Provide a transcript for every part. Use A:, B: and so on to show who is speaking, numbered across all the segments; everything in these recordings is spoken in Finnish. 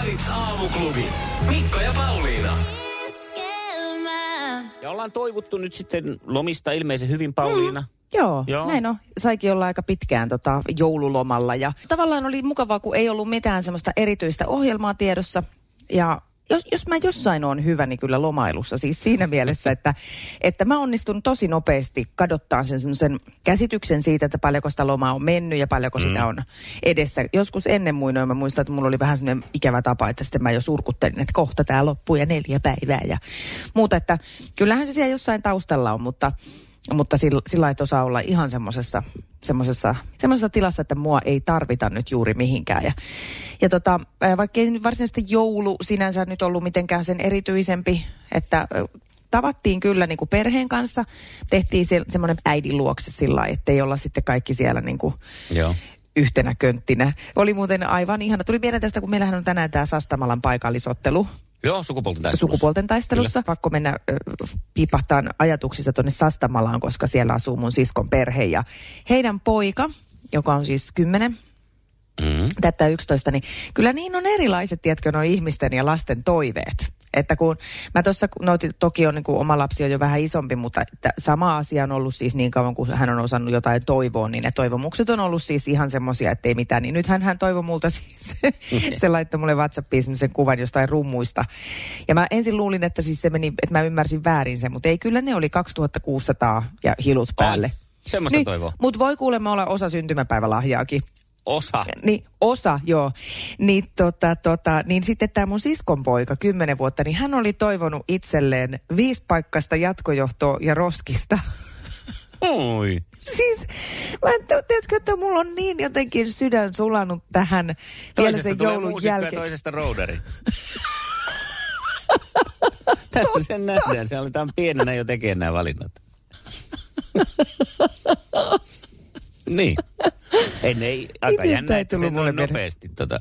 A: Kaadits Aamuklubi. Mikko ja Pauliina.
B: Ja ollaan toivottu nyt sitten lomista ilmeisen hyvin, Pauliina.
C: Joo,
B: Joo.
C: Joo, näin on. Saikin olla aika pitkään tota, joululomalla ja tavallaan oli mukavaa, kun ei ollut mitään semmoista erityistä ohjelmaa tiedossa. Ja jos, jos mä jossain on hyvä, niin kyllä lomailussa. Siis siinä mielessä, että, että mä onnistun tosi nopeasti kadottaa sen semmoisen käsityksen siitä, että paljonko sitä lomaa on mennyt ja paljonko mm. sitä on edessä. Joskus ennen muinoin mä muistan, että mulla oli vähän semmoinen ikävä tapa, että sitten mä jo surkuttelin, että kohta tämä loppuu ja neljä päivää ja muuta. Että kyllähän se siellä jossain taustalla on, mutta mutta sillä, sillä ei osaa olla ihan semmoisessa semmosessa, semmosessa tilassa, että mua ei tarvita nyt juuri mihinkään. Ja, ja tota, vaikka ei nyt varsinaisesti joulu sinänsä nyt ollut mitenkään sen erityisempi, että tavattiin kyllä niin kuin perheen kanssa, tehtiin se, semmoinen äidin luokse sillä lailla, ettei olla sitten kaikki siellä niin kuin
B: Joo.
C: yhtenä könttinä. Oli muuten aivan ihana. Tuli mieleen tästä, kun meillähän on tänään tämä Sastamalan paikallisottelu
B: Joo, sukupuolten taistelussa.
C: sukupuolten taistelussa. Kyllä. Pakko mennä ö, piipahtaan ajatuksissa tuonne Sastamalaan, koska siellä asuu mun siskon perhe ja heidän poika, joka on siis 10,
B: Mm.
C: tätä 11, niin kyllä niin on erilaiset, tiedätkö, nuo ihmisten ja lasten toiveet. Että kun mä tuossa, no toki on niin kuin oma lapsi on jo vähän isompi, mutta että sama asia on ollut siis niin kauan, kun hän on osannut jotain toivoa, niin ne toivomukset on ollut siis ihan semmoisia, että ei mitään. Niin nythän hän toivoi multa siis, se laittoi mulle WhatsAppiin semmoisen kuvan jostain rummuista. Ja mä ensin luulin, että siis se meni, että mä ymmärsin väärin sen, mutta ei kyllä ne oli 2600 ja hilut päälle.
B: Semmoista
C: Niin,
B: toivoa.
C: Mutta voi kuulemma olla osa syntymäpäivälahjaakin.
B: Osa.
C: Niin, osa, joo. Niin, tota, tota, niin sitten tämä mun siskon poika, kymmenen vuotta, niin hän oli toivonut itselleen viisipaikkaista jatkojohtoa ja roskista.
B: Oi.
C: siis, mä en tiedätkö, että mulla on niin jotenkin sydän sulanut tähän vielä sen joulun jälkeen.
B: toisesta roaderi. Tästä sen nähdään. Se aletaan pienenä jo tekemään nämä valinnat. niin. Ei, ne ei, aika jännä, että se noin nopeasti tota,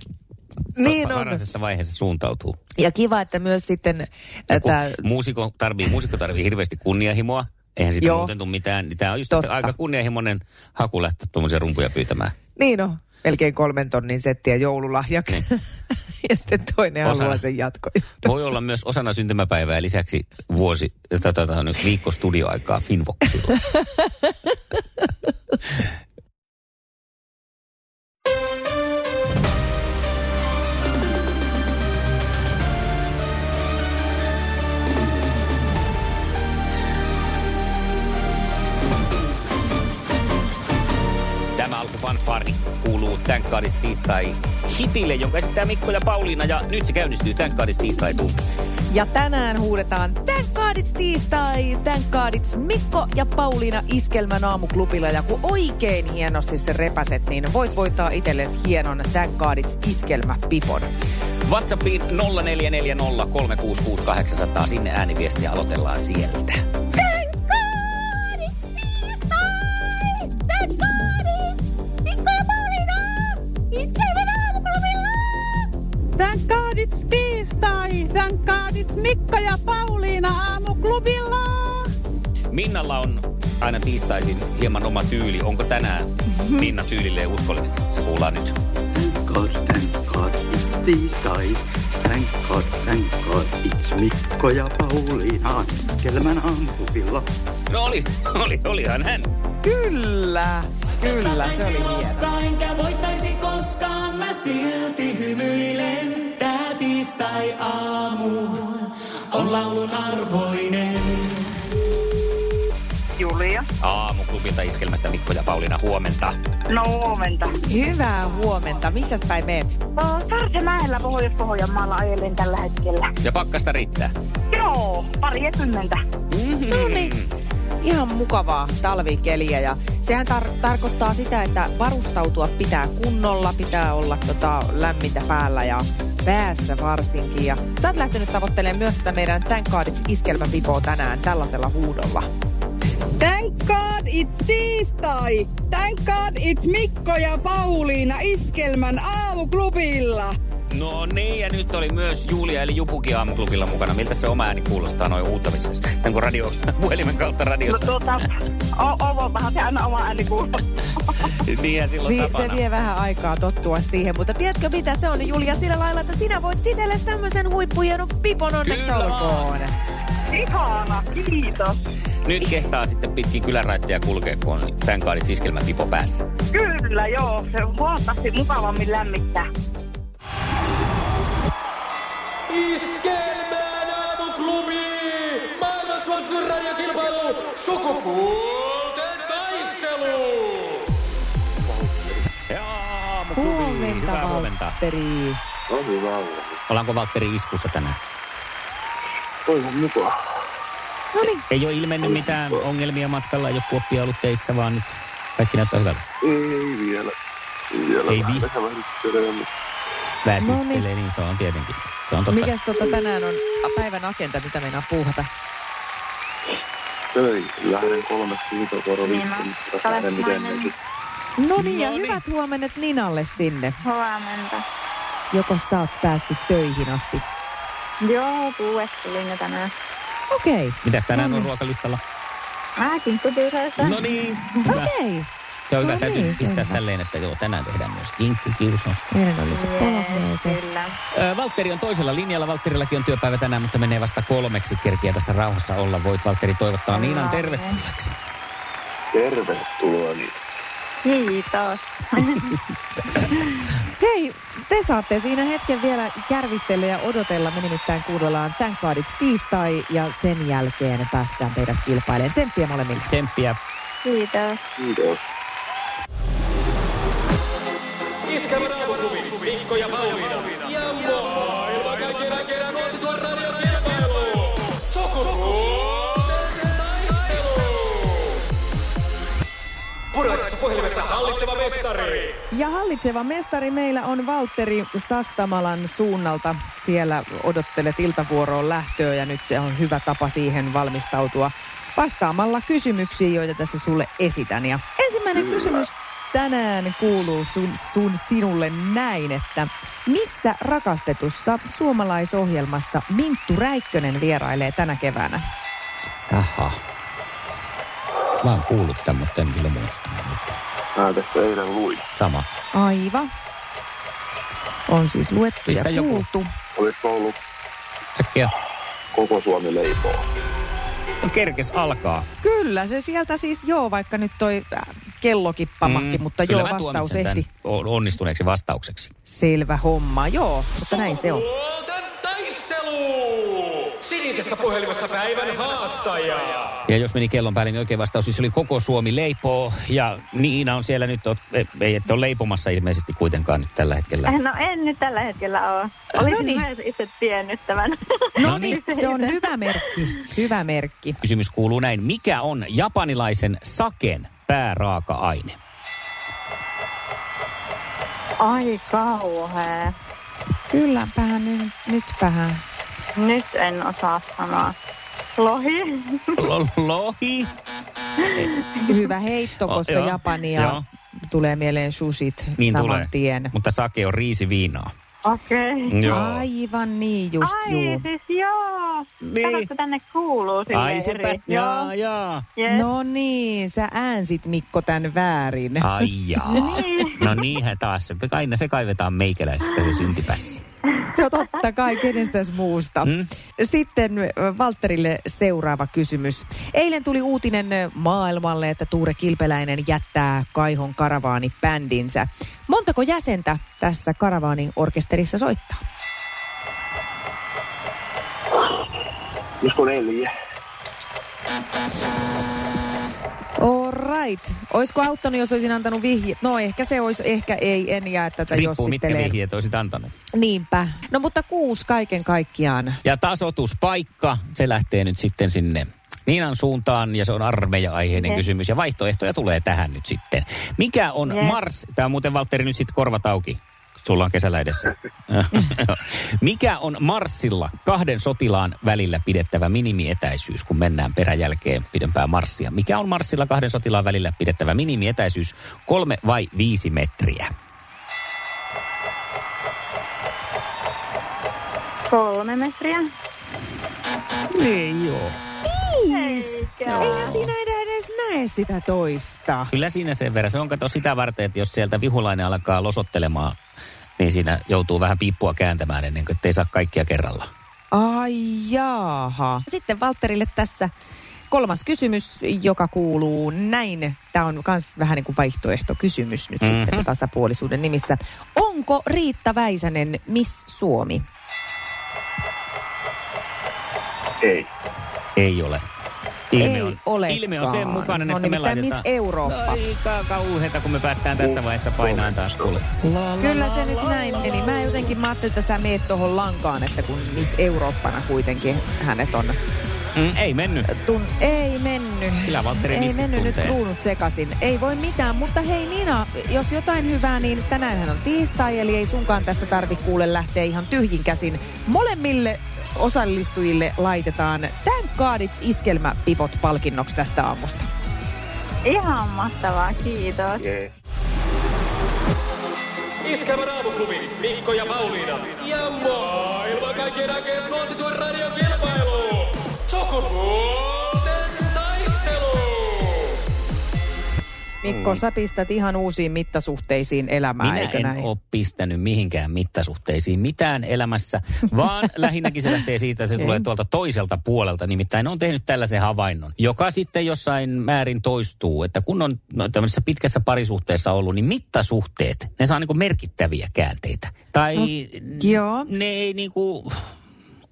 C: Niin
B: va-
C: on.
B: varhaisessa vaiheessa suuntautuu.
C: Ja kiva, että myös sitten
B: Ja kun
C: tämä...
B: muusikko tarvii, muusikko tarvii hirveästi kunnianhimoa. Eihän siitä
C: Joo.
B: muuten tule mitään. Niin tämä on just
C: Totta.
B: että aika kunnianhimoinen haku lähteä tuommoisia rumpuja pyytämään.
C: Niin on, melkein kolmen tonnin settiä joululahjaksi. ja sitten toinen
B: Osana.
C: haluaa sen jatko.
B: Voi olla myös osana syntymäpäivää lisäksi vuosi, tätä, nyt viikko studioaikaa Finvoxilla. Thank God's tiistai hitille, jonka esittää Mikko ja Pauliina. Ja nyt se käynnistyy Thank God's tiistai tunti.
C: Ja tänään huudetaan Thank it's tiistai, Thank it's Mikko ja Pauliina Iskelmän aamuklubilla. Ja kun oikein hienosti se repäset, niin voit voittaa itsellesi hienon Thank it's Iskelmä-pipon.
B: WhatsAppiin 0440366800. Sinne ääniviestiä aloitellaan sieltä.
D: God it's tiistai. Thank God it's Mikko ja Pauliina aamuklubilla.
B: Minnalla on aina tiistaisin hieman oma tyyli. Onko tänään Minna tyylille uskollinen? Se kuullaan nyt.
E: Thank God, thank God, it's tiistai. Thank God, thank God, it's Mikko ja Pauliina iskelmän aamukupilla.
B: No oli, oli, olihan hän.
C: Kyllä, kyllä, se oli hieno.
F: enkä voittaisi koskaan, mä silti hymyilen. Tiistai aamu on laulun arvoinen.
G: Julia.
B: Aamuklubilta iskelmästä Mikko ja Pauliina huomenta.
G: No huomenta.
C: Hyvää huomenta. Missäs päin meet?
G: No, Pohjois-Pohjanmaalla ajelen tällä hetkellä.
B: Ja pakkasta riittää.
G: Joo, pari kymmentä.
C: No niin. Ihan mukavaa talvikeliä ja sehän tar- tarkoittaa sitä, että varustautua pitää kunnolla, pitää olla tota lämmintä päällä ja päässä varsinkin. Ja sä oot lähtenyt tavoittelemaan myös tätä meidän Thank God It's iskelmäpipoa tänään tällaisella huudolla.
H: Thank God it's tiistai. Thank God it's Mikko ja Pauliina iskelmän aamuklubilla.
B: No niin, ja nyt oli myös Julia eli Jupukin aamuklubilla mukana. Miltä se oma ääni kuulostaa noin huutamisessa? Tämän kun radio, puhelimen kautta
G: No
B: radiossa.
G: tuota, O- Ovoltahan se aina oma ääni kuuluu.
B: Niinhän silloin
C: Si-
B: tapana.
C: se vie vähän aikaa tottua siihen, mutta tiedätkö mitä se on Julia sillä lailla, että sinä voit itsellesi tämmöisen huippujienon pipon onneksi
B: Kyllä
C: olkoon.
G: Ihana, kiitos.
B: Nyt kehtaa sitten pitkin kyläraitteja kulkea, kun on tämän kaadit iskelmäpipo päässä.
G: Kyllä, joo. Se on huomattavasti mukavammin lämmittää.
A: Iskelmään Sukupuolten taistelu!
B: Ja aamuklubi,
C: Huomenta,
B: hyvää huomenta.
C: Valtteri.
E: On hyvä olla.
B: Ollaanko Valtteri iskussa tänään?
E: Toivon mukaan.
C: No niin,
B: Ei ole ilmennyt mitään ongelmia matkalla, ei ole kuoppia ollut teissä, vaan nyt kaikki näyttää hyvältä.
E: Ei vielä. Vielä
B: Ei
E: vähän
B: vi-
E: väsyttelee, mutta
B: Väsyttelee, niin se on tietenkin. Se on totta.
C: mikäs tota tänään on päivän agenda, mitä meinaa puuhata?
G: Niin,
E: viikkoa,
G: no,
E: mutta
G: olet
E: lähden miten
G: nainen.
E: nekin.
C: No niin, ja
B: No niin.
C: hyvät huomenet Ninalle sinne.
G: Huomenta.
C: Joko sä oot päässyt töihin asti?
G: Joo, kuudes tulin jo tänään.
C: Okei, okay.
B: Mitäs tänään on ruokalistalla?
G: Mä kinkkutyyröistä.
B: No niin,
C: okei. Okay.
B: Se on hyvä,
C: No
B: täytyy
C: niin,
B: pistää
C: selvä.
B: tälleen, että joo, tänään tehdään myös kinkkukiusausta.
C: Meidän oli se polonneeseen.
G: Kyllä.
B: Ö, Valtteri on toisella linjalla. Valtterillakin on työpäivä tänään, mutta menee vasta kolmeksi. Kerkiä tässä rauhassa olla. Voit Valtteri toivottaa
G: Ollaan
B: Niinan tervetulleeksi.
E: Tervetuloa niin.
G: Kiitos.
C: Hei, te saatte siinä hetken vielä kärvistellä ja odotella. Me nimittäin kuunnellaan Thank God It's tiistai ja sen jälkeen päästetään teidät kilpailemaan. Tsemppiä molemmille.
B: Tsemppiä.
G: Kiitos.
E: Kiitos.
A: Aamuklubi, Mikko ja Pauliina. Ja maailman kaikkien aikeen suosituen radiokilpailu! Sukupuolten taistelu! Puraisessa puhelimessa hallitseva mestari.
C: Ja hallitseva mestari meillä on Valtteri Sastamalan suunnalta. Siellä odottelet iltavuoroon lähtöä ja nyt se on hyvä tapa siihen valmistautua vastaamalla kysymyksiin, joita tässä sulle esitän. Ja ensimmäinen kysymys tänään kuuluu sun, sun sinulle näin, että missä rakastetussa suomalaisohjelmassa Minttu Räikkönen vierailee tänä keväänä?
B: Aha. Mä oon kuullut tämän, mutta en kyllä muista.
E: Mä tässä eilen luin.
B: Sama.
C: Aiva. On siis luettu
B: Pistä
C: ja
B: joku.
C: kuultu.
E: Olisiko ollut
B: Äkkiä.
E: koko Suomi leipoo?
B: No, kerkes alkaa.
C: Kyllä, se sieltä siis joo, vaikka nyt toi kellokin pamahti, mm, mutta joo, vastaus ehti.
B: on- onnistuneeksi vastaukseksi.
C: Selvä homma, joo, mutta näin se on.
A: Sinisessä puhelimessa päivän haastaja.
B: Ja jos meni kellon päälle, niin oikein vastaus siis oli koko Suomi leipoo. Ja Niina on siellä nyt, ei et ole leipomassa ilmeisesti kuitenkaan nyt tällä hetkellä.
G: No en nyt tällä hetkellä ole. Olisin
C: no niin.
G: myös itse tiennyt tämän.
B: No niin.
C: Se on hyvä merkki, hyvä merkki.
B: Kysymys kuuluu näin. Mikä on japanilaisen saken pääraaka-aine?
G: Ai kauhea.
C: Kylläpähän nyt, nytpähän.
G: Nyt en osaa sanoa. Lohi?
B: L- lohi?
C: Hyvä heitto,
B: Oh,
C: koska
B: joo,
C: Japania
B: joo.
C: tulee mieleen sushit
B: Niin
C: saman
B: tulee.
C: tien.
B: Mutta sake on riisiviinaa.
G: Okei.
B: Joo.
C: Aivan niin, just
G: Ai
C: juu.
G: siis joo.
B: Niin.
G: Kun tänne kuuluu silleen
B: Ai sepä,
G: eri.
B: jaa, jaa.
G: Yes.
C: No niin, sä äänsit Mikko tän väärin.
B: Ai jaa. No niinhän taas. Aina se kaivetaan meikäläisestä se syntipässi.
C: No totta kai, kenestäs muusta.
B: Mm.
C: Sitten Valterille seuraava kysymys. Eilen tuli uutinen maailmalle, että Tuure Kilpeläinen jättää Kaihon karavaani-bändinsä. Montako jäsentä tässä karavaani-orkesterissa soittaa?
E: Olisiko neljä?
C: Right. Olisiko auttanut, jos olisin antanut vihje? No ehkä se olisi, ehkä ei, en jää tätä
B: Riippuu mitkä vihjeet olisit antanut.
C: Niinpä. No mutta kuusi kaiken kaikkiaan.
B: Ja tasotuspaikka, se lähtee nyt sitten sinne Niinan suuntaan ja se on armeija-aiheinen kysymys ja vaihtoehtoja tulee tähän nyt sitten. Mikä on
G: Yes.
B: Mars, tämä on muuten Valtteri nyt sitten korvat auki, sulla on kesällä edessä. Mikä on Marsilla kahden sotilaan välillä pidettävä minimietäisyys, kun mennään peräjälkeen pidempää Marsia? Mikä on Marsilla kahden sotilaan välillä pidettävä minimietäisyys, kolme vai viisi metriä?
G: Kolme metriä.
B: Ei joo.
C: Viis. Eihän siinä edä edes näe sitä toista.
B: Kyllä siinä sen verran. Se on kato sitä varten, että jos sieltä vihulainen alkaa losottelemaan, niin siinä joutuu vähän piippua kääntämään ennen kuin ei saa kaikkia kerralla.
C: Ai jaaha. Sitten Valterille tässä kolmas kysymys, joka kuuluu näin. Tämä on myös vähän niin kuin vaihtoehtokysymys nyt mm-hmm. sitten tasapuolisuuden nimissä. Onko Riitta Väisänen Miss Suomi?
E: Ei.
B: Ei ole. Ilme
C: Ei
B: on,
C: olekaan.
B: ilme on sen mukainen,
C: No
B: että me laitetaan...
C: Miss Eurooppa.
B: Aika kauheeta, kun me päästään tässä vaiheessa painaan taas kuule.
C: Kyllä se nyt näin meni. Mä jotenkin mä ajattelin, että sä meet tuohon lankaan, että kun Miss Eurooppana kuitenkin hänet on
B: Mm, ei mennyt.
C: Tun, ei mennyt.
B: Kyllä Valtteri
C: Ei mennyt nyt
B: tuntee.
C: kruunut sekaisin. Ei voi mitään, mutta hei Nina, jos jotain hyvää, niin tänäänhän on tiistai, eli ei sunkaan tästä tarvi kuule lähteä ihan tyhjin käsin. Molemmille osallistujille laitetaan Thank God It's iskelmäpipot palkinnoksi tästä aamusta.
G: Ihan mahtavaa, kiitos.
E: Jee.
A: Iskelmän aamuklubi, Mikko ja Pauliina. Ja maailman kaikkien aikeen suosituen radiokilpailu. Sukupuolten
C: Mikko, sä pistät ihan uusiin mittasuhteisiin elämään,
B: Minä
C: eikö
B: en
C: näin?
B: ole pistänyt mihinkään mittasuhteisiin mitään elämässä, vaan lähinnäkin se lähtee siitä, että se tulee tuolta toiselta puolelta. Nimittäin on tehnyt tällaisen havainnon, joka sitten jossain määrin toistuu, että kun on no, tämmöisessä pitkässä parisuhteessa ollut, niin mittasuhteet, ne saa niinku merkittäviä käänteitä. Tai
C: No, joo.
B: ne ei niinku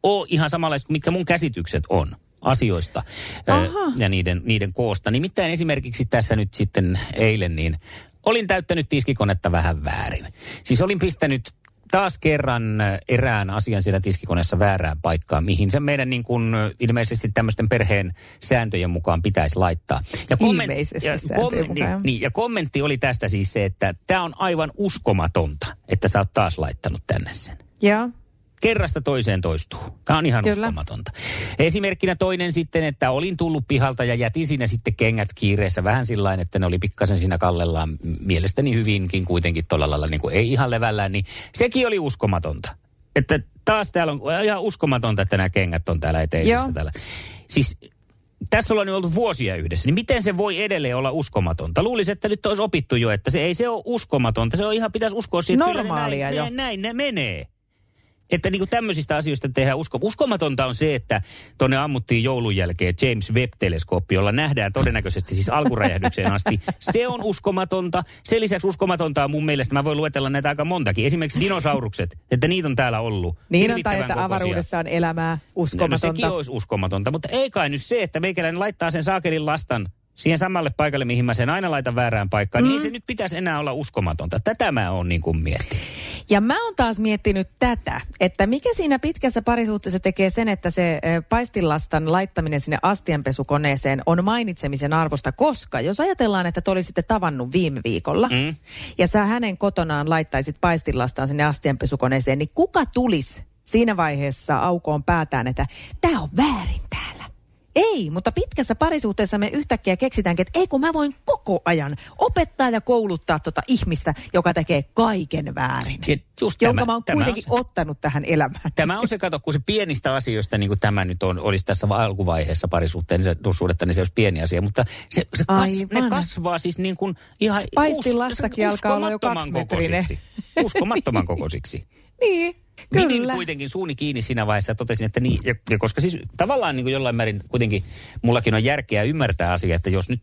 B: ole ihan samanlaiset kuin mitkä mun käsitykset on asioista
C: Aha.
B: ja niiden, niiden koosta. Nimittäin esimerkiksi tässä nyt sitten eilen, niin olin täyttänyt tiskikonetta vähän väärin. Siis olin pistänyt taas kerran erään asian siellä tiskikoneessa väärään paikkaan, mihin se meidän niin kuin ilmeisesti tämmöisten perheen sääntöjen mukaan pitäisi laittaa. Ja
C: Ilmeisesti sääntöjen mukaan, joo.
B: niin, ja kommentti oli tästä siis se, että tämä on aivan uskomatonta, että sä oot taas laittanut tänne sen
C: Joo.
B: Kerrasta toiseen toistuu. Tämä on ihan
C: Kyllä.
B: Uskomatonta. Esimerkkinä toinen sitten, että olin tullut pihalta ja jätin siinä sitten kengät kiireessä vähän sillä että ne oli pikkasen siinä kallellaan mielestäni hyvinkin kuitenkin tuolla lailla, niin kuin ei ihan levällään, niin sekin oli uskomatonta. Että taas täällä on ihan uskomatonta, että nämä kengät on täällä eteisessä täällä. Siis tässä ollaan nyt oltu vuosia yhdessä, niin miten se voi edelleen olla uskomatonta? Luulisin, että nyt olisi opittu jo, että se ei se ole uskomatonta. Se on ihan, pitäisi uskoa siihen, että kyllä
C: Normaalia
B: näin,
C: jo.
B: näin, näin ne menee. Että niin kuin tämmöisistä asioista tehdään usko. Uskomatonta on se, että tuonne ammuttiin joulun jälkeen James Webb-teleskooppi, jolla nähdään todennäköisesti siis alkuräjähdykseen asti. Se on uskomatonta. Sen lisäksi uskomatonta on mun mielestä, mä voin luetella näitä aika montakin. Esimerkiksi dinosaurukset, että niitä on täällä ollut.
C: Niin on, tai että
B: kokoisia.
C: avaruudessa on elämää
B: No,
C: uskomatonta.
B: sekin olisi uskomatonta, mutta ei kai nyt se, että meikäläinen laittaa sen saakelin lastan siihen samalle paikalle, mihin mä sen aina laitan väärään paikkaan, mm. niin ei se nyt pitäisi enää olla uskomatonta. Tätä mä oon niin kuin miettinyt.
C: Ja mä oon taas miettinyt tätä, että mikä siinä pitkässä parisuhteessa tekee sen, että se ö, paistilastan laittaminen sinne astianpesukoneeseen on mainitsemisen arvosta, koska jos ajatellaan, että te olisitte tavannut viime viikolla mm. ja sä hänen kotonaan laittaisit paistilastaan sinne astianpesukoneeseen, niin kuka tulisi siinä vaiheessa aukoon päätään, että tämä on väärin? Ei, mutta pitkässä parisuhteessa me yhtäkkiä keksitäänkin, että ei kun mä voin koko ajan opettaa ja kouluttaa tota ihmistä, joka tekee kaiken väärin.
B: Ja just
C: jonka
B: tämä-
C: mä oon
B: tämä on
C: kuitenkin
B: se.
C: ottanut tähän elämään.
B: Tämä on se, kato, kun se pienistä asioista, niin kuin tämä nyt on, olisi tässä alkuvaiheessa parisuhteen se, suhdetta, niin se olisi pieni asia. Mutta se, se kas,
C: Aivan.
B: ne kasvaa siis niin kuin ihan
C: Paistilastakin
B: us-
C: alkaa olla jo.
B: Uskomattoman kokoisiksi.
C: Niin,
B: Pidin
C: kyllä.
B: kuitenkin suuni kiinni siinä vaiheessa ja totesin, että niin, ja, ja koska siis tavallaan niin kuin jollain määrin kuitenkin mullakin on järkeä ymmärtää asia, että jos nyt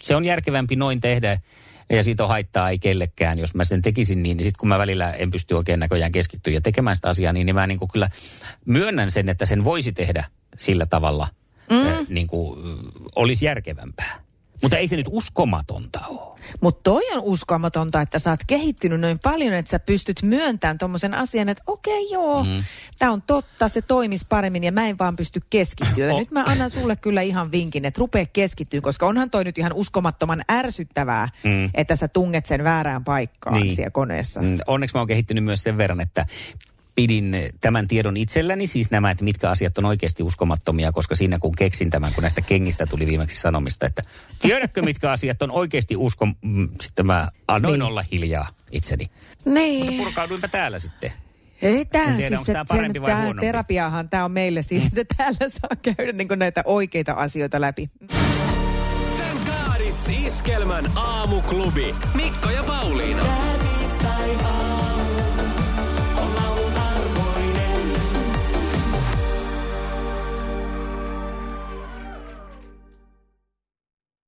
B: se on järkevämpi noin tehdä ja siitä on haittaa ei kellekään, jos mä sen tekisin niin, niin sitten kun mä välillä en pysty oikein näköjään keskittyä ja tekemään sitä asiaa, niin, niin mä niin kuin kyllä myönnän sen, että sen voisi tehdä sillä tavalla, mm. äh, niin kuin olisi järkevämpää. Mutta ei se nyt uskomatonta ole.
C: Mutta toi on uskomatonta, että sä oot kehittynyt noin paljon, että sä pystyt myöntämään tommosen asian, että okei joo, mm. tämä on totta, se toimisi paremmin ja mä en vaan pysty keskittyä. Ja
B: Oh.
C: nyt mä annan sulle kyllä ihan vinkin, että rupee keskittyä, koska onhan toi nyt ihan uskomattoman ärsyttävää, mm. että sä tunget sen väärään paikkaan niin. siellä koneessa.
B: Mm, Onneksi mä oon kehittynyt myös sen verran, että pidin tämän tiedon itselläni, siis nämä, että mitkä asiat on oikeasti uskomattomia, koska siinä kun keksin tämän, kun näistä kengistä tuli viimeksi sanomista, että tiedätkö mitkä asiat on oikeasti usko, mm, sitten mä annoin
C: Niin.
B: olla hiljaa itseni.
C: Niin.
B: Mutta purkauduinpa täällä sitten.
C: Ei
B: En tiedä,
C: siis, että
B: parempi
C: sen,
B: vai
C: tää
B: huonompi.
C: terapiahan tämä on meille siis, että täällä saa käydä niin näitä oikeita asioita läpi.
A: Thank It's Iskelmän aamuklubi. Mikko ja Pauliina.